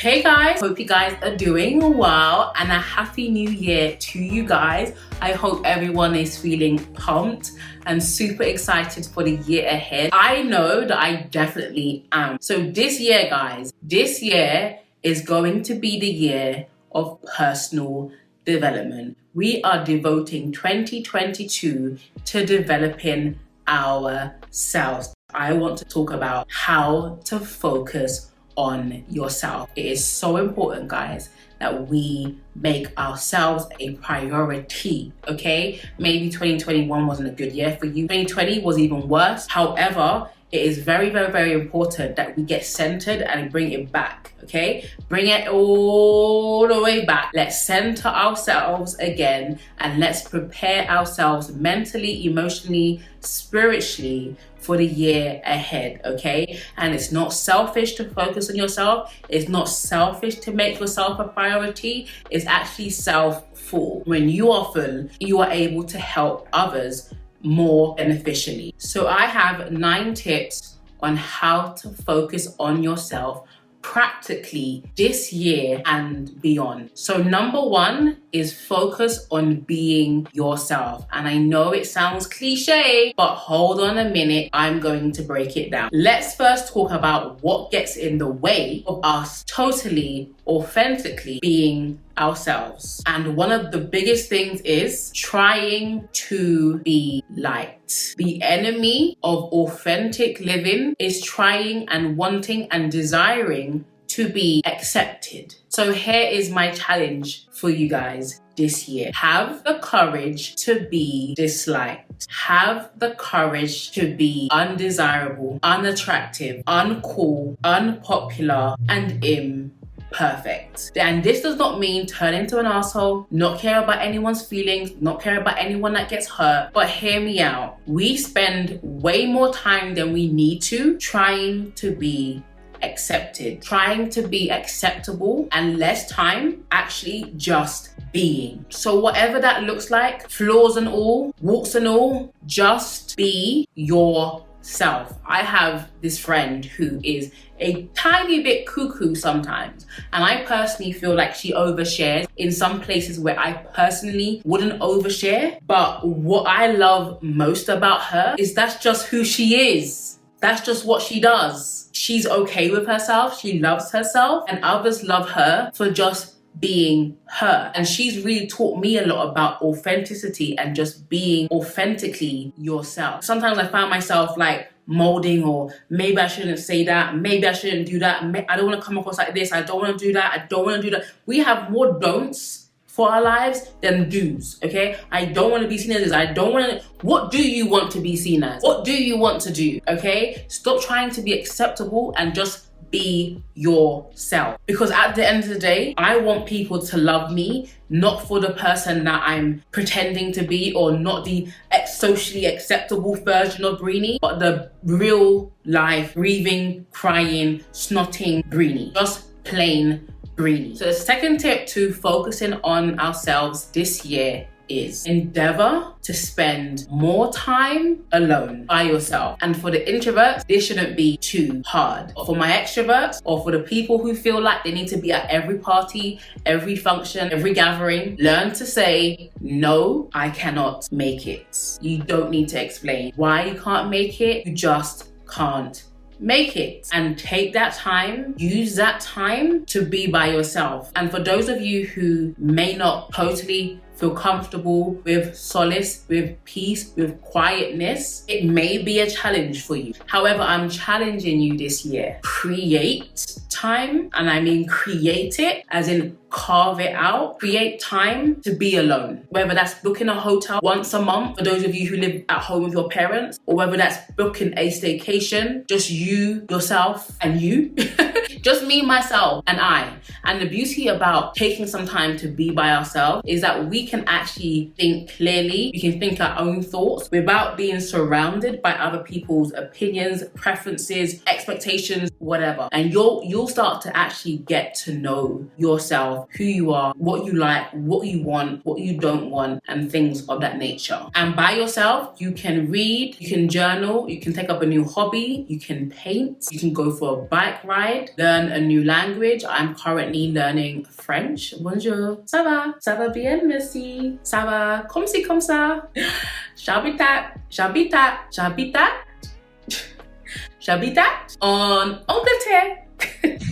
Hey guys, hope you guys are doing well and a happy new year to you guys. I hope everyone is feeling pumped and super excited for the year ahead. I know that I definitely am. So, this year, guys, this year is going to be the year of personal development. We are devoting 2022 to developing ourselves. I want to talk about how to focus on yourself. It is so important, guys, that we make ourselves a priority, okay? Maybe 2021 wasn't a good year for you, 2020 was even worse. However, it is very, very, very important that we get centered and bring it back, okay? Bring it all the way back. Let's center ourselves again and let's prepare ourselves mentally, emotionally, spiritually for the year ahead, okay? And it's not selfish to focus on yourself, it's not selfish to make yourself a priority, it's actually self full. When you are full, you are able to help others more beneficially. So, I have nine tips on how to focus on yourself practically this year and beyond. So, number one is focus on being yourself. And I know it sounds cliche, but hold on a minute, I'm going to break it down. Let's first talk about what gets in the way of us totally, authentically being ourselves. And one of the biggest things is trying to be liked. The enemy of authentic living is trying and wanting and desiring to be accepted. So here is my challenge for you guys this year. Have the courage to be disliked. Have the courage to be undesirable, unattractive, uncool, unpopular, and imperfect. And this does not mean turn into an asshole, not care about anyone's feelings, not care about anyone that gets hurt. But hear me out. We spend way more time than we need to trying to be accepted, trying to be acceptable, and less time actually just being. So, whatever that looks like, flaws and all, walks and all, just be yourself. I have this friend who is a tiny bit cuckoo sometimes, and I personally feel like she overshares in some places where I personally wouldn't overshare. But what I love most about her is that's just who she is. That's just what she does. She's okay with herself, she loves herself, and others love her for just being her. And she's really taught me a lot about authenticity and just being authentically yourself. Sometimes I find myself like molding or maybe I shouldn't say that, maybe I shouldn't do that, I don't want to come across like this, I don't want to do that, I don't want to do that. We have more don'ts for our lives, than do's, okay? I don't want to be seen as this. I don't want to. What do you want to be seen as? What do you want to do, okay? Stop trying to be acceptable and just be yourself. Because at the end of the day, I want people to love me, not for the person that I'm pretending to be or not the socially acceptable version of Breeny, but the real life, breathing, crying, snotting Breeny. Just plain Breeny. So the second tip to focusing on ourselves this year is endeavor to spend more time alone by yourself. And for the introverts, this shouldn't be too hard. For my extroverts, or for the people who feel like they need to be at every party, every function, every gathering, learn to say, no, I cannot make it. You don't need to explain why you can't make it, you just can't make it and take that time, use that time to be by yourself. And for those of you who may not totally feel comfortable with solace, with peace, with quietness, it may be a challenge for you. However, I'm challenging you this year. Create time, and I mean create it as in carve it out. Create time to be alone. Whether that's booking a hotel once a month for those of you who live at home with your parents, or whether that's booking a staycation, just you, yourself, and you. just me, myself, and I. And the beauty about taking some time to be by ourselves is that we can actually think clearly, we can think our own thoughts without being surrounded by other people's opinions, preferences, expectations, whatever. And you'll you'll start to actually get to know yourself, who you are, what you like, what you want, what you don't want, and things of that nature. And by yourself, you can read, you can journal, you can take up a new hobby, you can paint, you can go for a bike ride, a new language. I'm currently learning French. Bonjour. Ça va? Ça va bien, merci. Ça va? Comme si, comme ça. J'habite à, j'habite à, j'habite à, j'habite en Angleterre.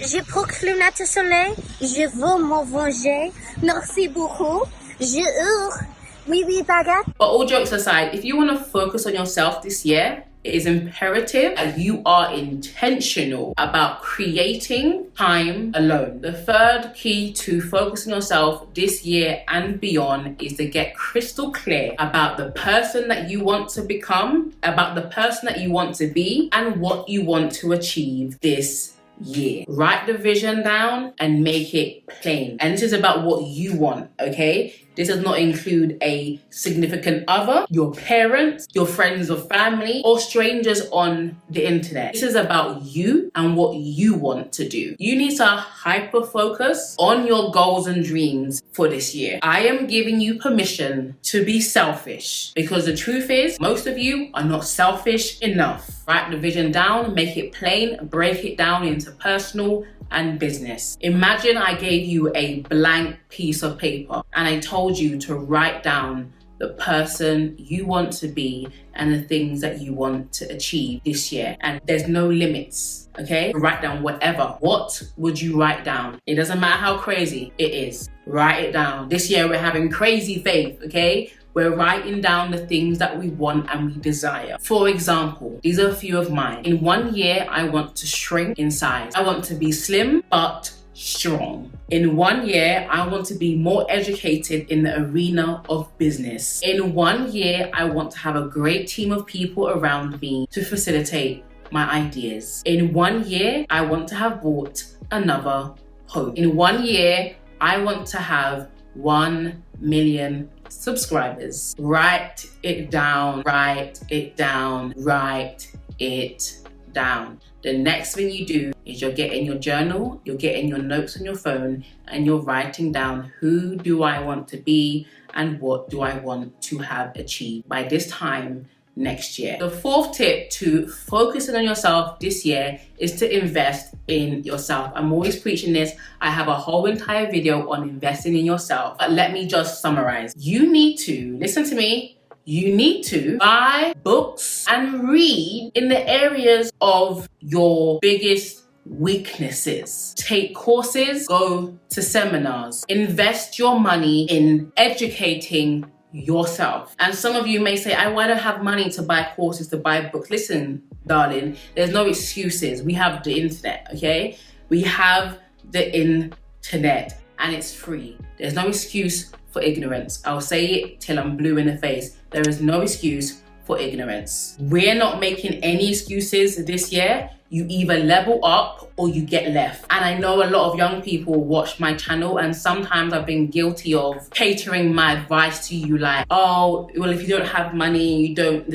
Je proclame le soleil, je veux m'en venger. Merci beaucoup. Je hurle. Oui, oui, baguette. But all jokes aside, if you want to focus on yourself this year, it is imperative that you are intentional about creating time alone. The third key to focusing yourself this year and beyond is to get crystal clear about the person that you want to become, about the person that you want to be, and what you want to achieve this year. Write the vision down and make it plain. And this is about what you want, okay? This does not include a significant other, your parents, your friends or family, or strangers on the internet. This is about you and what you want to do. You need to hyper focus on your goals and dreams for this year. I am giving you permission to be selfish because the truth is, most of you are not selfish enough. Write the vision down, make it plain, break it down into personal and business. Imagine I gave you a blank piece of paper and I told you to write down the person you want to be and the things that you want to achieve this year. And there's no limits, okay? Write down whatever. What would you write down? It doesn't matter how crazy it is. Write it down. This year we're having crazy faith, okay? We're writing down the things that we want and we desire. For example, these are a few of mine. In one year, I want to shrink in size. I want to be slim, but strong. In one year, I want to be more educated in the arena of business. In one year, I want to have a great team of people around me to facilitate my ideas. In one year, I want to have bought another home. In one year, I want to have 1 million subscribers. Write it down, write it down, write it down. The next thing you do is you're getting your journal, you're getting your notes on your phone, and you're writing down who do I want to be and what do I want to have achieved by this time next year. The fourth tip to focusing on yourself this year is to invest in yourself. I'm always preaching this. I have a whole entire video on investing in yourself. But let me just summarize. You need to listen to me. You need to buy books and read in the areas of your biggest weaknesses. Take courses, go to seminars, invest your money in educating yourself. And some of you may say, I want to have money to buy courses, to buy books. Listen, darling, there's no excuses. We have the internet, okay? We have the internet. and it's free. There's no excuse for ignorance. I'll say it till I'm blue in the face. There is no excuse for ignorance. We're not making any excuses this year. You either level up or you get left. And I know a lot of young people watch my channel, and sometimes I've been guilty of catering my advice to you like, oh, well, if you don't have money, you don't.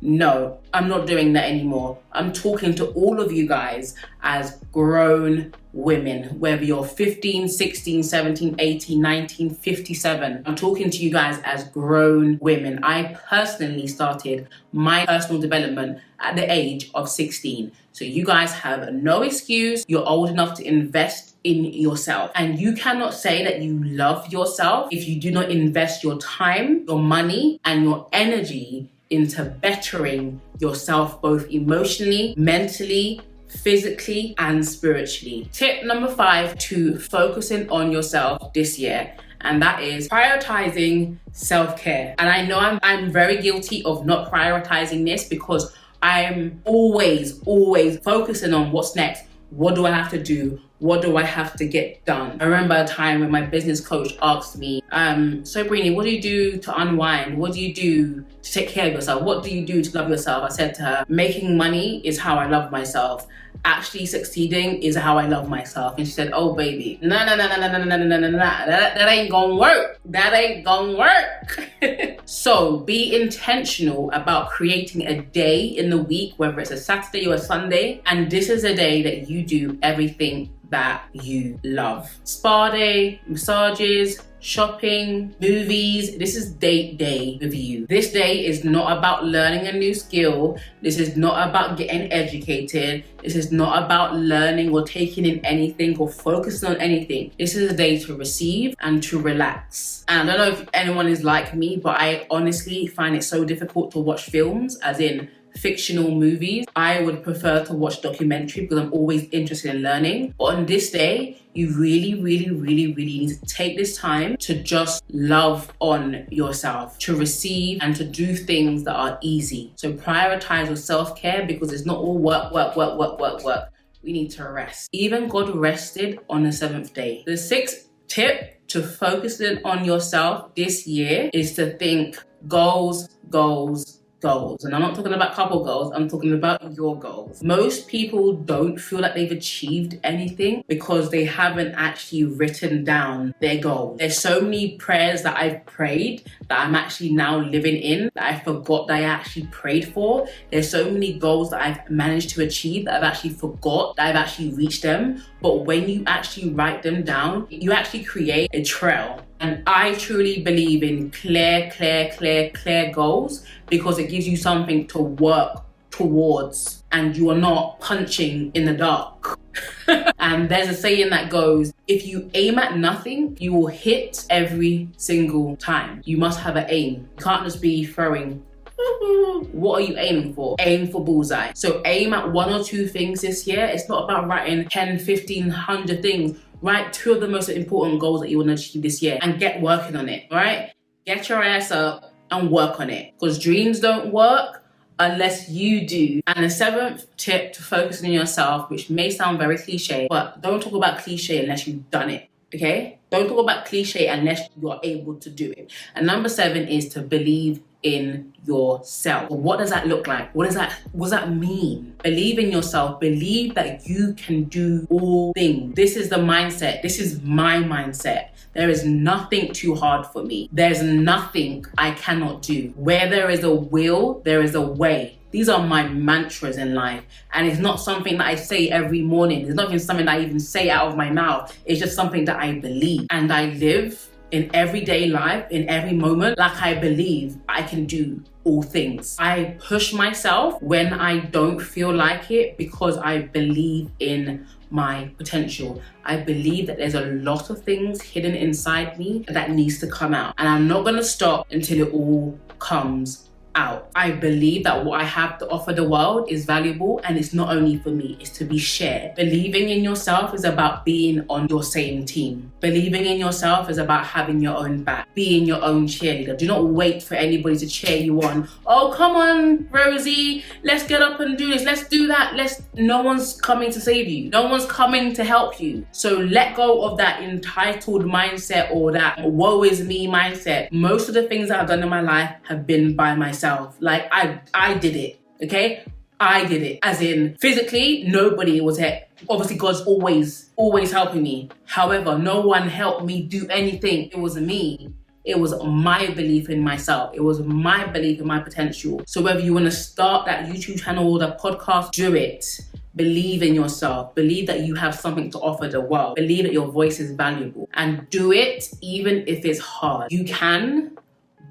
No, I'm not doing that anymore. I'm talking to all of you guys as grown women, whether you're 15, 16, 17, 18, 19, 57. I'm talking to you guys as grown women. I personally started my personal development at the age of 16. So you guys have no excuse. You're old enough to invest in yourself. And you cannot say that you love yourself if you do not invest your time, your money, and your energy into bettering yourself both emotionally, mentally, physically, and spiritually. Tip number five to focusing on yourself this year and that is prioritizing self-care. And I know I'm I'm very guilty of not prioritizing this because I'm always always focusing on what's next. What do I have to do? What do I have to get done? I remember a time when my business coach asked me, um, so Breeny, what do you do to unwind? What do you do to take care of yourself? What do you do to love yourself? I said to her, making money is how I love myself. Actually succeeding is how I love myself. And she said, oh baby, no, no, no, no, no, no, no, no, no, no, that, that ain't gonna work. That ain't gonna work. so be intentional about creating a day in the week, whether it's a Saturday or a Sunday. And this is a day that you do everything that you love. Spa day, massages, shopping, movies. This is date day with you. This day is not about learning a new skill. This is not about getting educated. This is not about learning or taking in anything or focusing on anything. This is a day to receive and to relax. And I don't know if anyone is like me, but I honestly find it so difficult to watch films, as in fictional movies. I would prefer to watch documentary because I'm always interested in learning. But on this day, you really, really, really, really need to take this time to just love on yourself, to receive and to do things that are easy. So prioritize your self-care because it's not all work, work, work, work, work, work. We need to rest. Even God rested on the seventh day. The sixth tip to focus on yourself this year is to think goals, goals, goals. And I'm not talking about couple goals, I'm talking about your goals. Most people don't feel like they've achieved anything because they haven't actually written down their goals. There's so many prayers that I've prayed that I'm actually now living in that I forgot that I actually prayed for. There's so many goals that I've managed to achieve that I've actually forgot that I've actually reached them. But when you actually write them down, you actually create a trail and I truly believe in clear, clear, clear, clear goals because it gives you something to work towards and you are not punching in the dark. and there's a saying that goes if you aim at nothing, you will hit every single time. You must have an aim. You can't just be throwing what are you aiming for? Aim for bullseye. So aim at one or two things this year. It's not about writing 10, 15, 100 things write two of the most important goals that you want to achieve this year and get working on it, right? Get your ass up and work on it because dreams don't work unless you do. And the seventh tip to focus on yourself, which may sound very cliche, but don't talk about cliche unless you've done it. Okay? Don't talk about cliche unless you're able to do it. And number seven is to believe in yourself. What does that look like? What does that what does that mean? Believe in yourself. Believe that you can do all things. This is the mindset. This is my mindset. There is nothing too hard for me. There's nothing I cannot do. Where there is a will, there is a way. These are my mantras in life. And it's not something that I say every morning. It's not even something that I even say out of my mouth. It's just something that I believe. And I live in everyday life, in every moment, like I believe I can do all things. I push myself when I don't feel like it because I believe in my potential. I believe that there's a lot of things hidden inside me that needs to come out. And I'm not gonna stop until it all comes out. I believe that what I have to offer the world is valuable and it's not only for me, it's to be shared. Believing in yourself is about being on your same team. Believing in yourself is about having your own back, being your own cheerleader. Do not wait for anybody to cheer you on. Oh, come on, Rosie, let's get up and do this. Let's do that. Let's no one's coming to save you. No one's coming to help you. So let go of that entitled mindset or that woe is me mindset. Most of the things that I've done in my life have been by myself. Like I I did it. Okay? I did it. As in physically, nobody was here. Obviously, God's always, always helping me. However, no one helped me do anything. It was me. It was my belief in myself. It was my belief in my potential. So whether you want to start that YouTube channel or the podcast, do it. Believe in yourself. Believe that you have something to offer the world. Believe that your voice is valuable. And do it even if it's hard. You can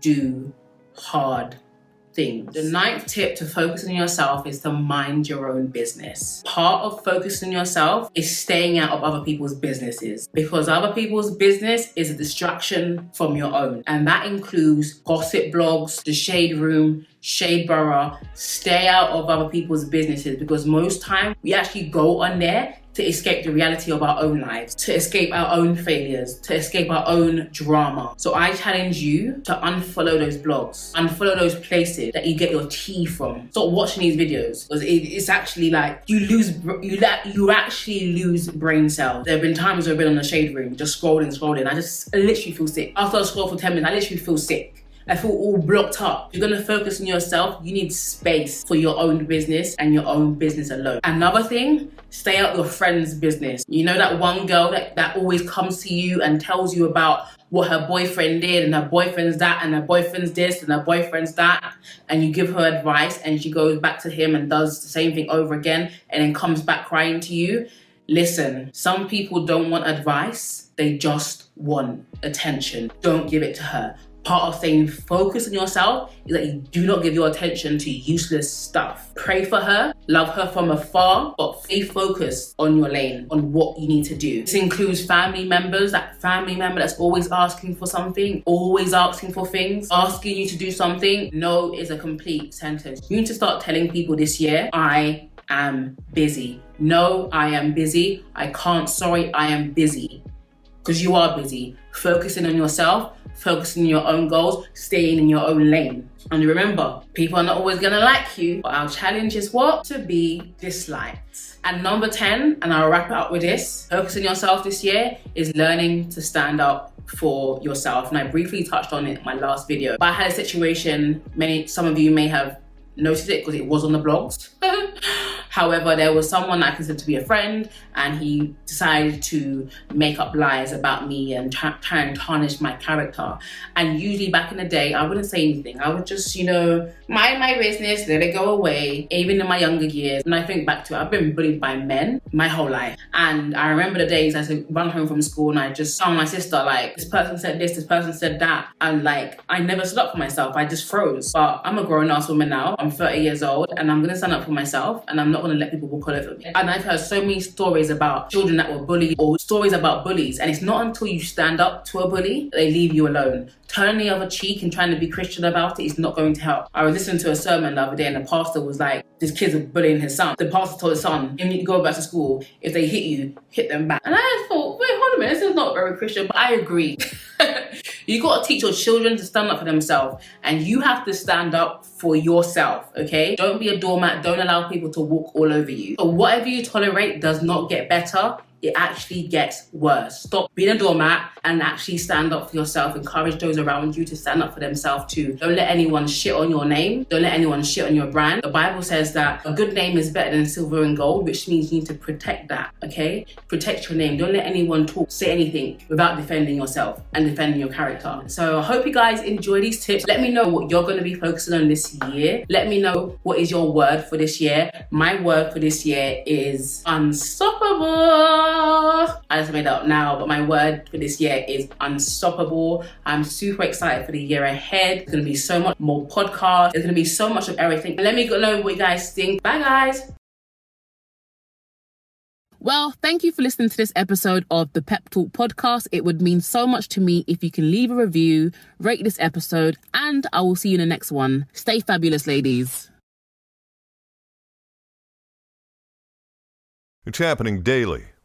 do hard things. The ninth tip to focus on yourself is to mind your own business. Part of focusing yourself is staying out of other people's businesses because other people's business is a distraction from your own. And that includes gossip blogs, the shade room, shade borough. Stay out of other people's businesses because most time we actually go on there to escape the reality of our own lives, to escape our own failures, to escape our own drama. So I challenge you to unfollow those blogs, unfollow those places that you get your tea from. Stop watching these videos because it, it's actually like you lose, you that you actually lose brain cells. There have been times where I've been on the shade room, just scrolling, scrolling. I just I literally feel sick. After I scroll for 10 minutes, I literally feel sick. I feel all blocked up. You're gonna focus on yourself. You need space for your own business and your own business alone. Another thing, stay out your friend's business. You know that one girl that, that always comes to you and tells you about what her boyfriend did and her boyfriend's that and her boyfriend's this and her boyfriend's that and you give her advice and she goes back to him and does the same thing over again and then comes back crying to you. Listen some people don't want advice they just want attention. Don't give it to her part of staying focused on yourself is that you do not give your attention to useless stuff. Pray for her, love her from afar, but stay focused on your lane, on what you need to do. This includes family members, that family member that's always asking for something, always asking for things, asking you to do something. No is a complete sentence. You need to start telling people this year, I am busy. No, I am busy. I can't, sorry, I am busy. Because you are busy. Focusing on yourself focusing on your own goals, staying in your own lane. And remember, people are not always gonna like you, but our challenge is what? To be disliked. And number 10, and I'll wrap it up with this focusing on yourself this year is learning to stand up for yourself. And I briefly touched on it in my last video. But I had a situation, many some of you may have noticed it because it was on the blogs. However, there was someone I considered to be a friend, and he decided to make up lies about me and try, and tarnish my character. And usually, back in the day, I wouldn't say anything. I would just, you know, mind my business, let it go away. Even in my younger years, and I think back to it, I've been bullied by men my whole life. And I remember the days I would run home from school and I just saw my sister like, this person said this, this person said that, and like I never stood up for myself. I just froze. But I'm a grown ass woman now. I'm 30 years old, and I'm gonna stand up for myself, and I'm not going to let people walk all over me. And I've heard so many stories about children that were bullied or stories about bullies. And it's not until you stand up to a bully they leave you alone. Turning the other cheek and trying to be Christian about it is not going to help. I was listening to a sermon the other day and the pastor was like, this kid's bullying his son. The pastor told his son, you need to go back to school. If they hit you, hit them back. And I thought, wait, hold a minute, this is not very Christian, but I agree. you got to teach your children to stand up for themselves and you have to stand up for yourself, okay? Don't be a doormat. Don't allow people to walk all over you. So whatever you tolerate does not get better it actually gets worse. Stop being a doormat and actually stand up for yourself. Encourage those around you to stand up for themselves too. Don't let anyone shit on your name. Don't let anyone shit on your brand. The Bible says that a good name is better than silver and gold, which means you need to protect that, okay? Protect your name. Don't let anyone talk, say anything without defending yourself and defending your character. So I hope you guys enjoy these tips. Let me know what you're going to be focusing on this year. Let me know what is your word for this year. My word for this year is unstoppable. I just made up now, but my word for this year is unstoppable. I'm super excited for the year ahead. There's gonna be so much more podcasts. There's gonna be so much of everything. Let me know what you guys think. Bye, guys. Well, thank you for listening to this episode of the Pep Talk podcast. It would mean so much to me if you can leave a review, rate this episode, and I will see you in the next one. Stay fabulous, ladies. It's happening daily.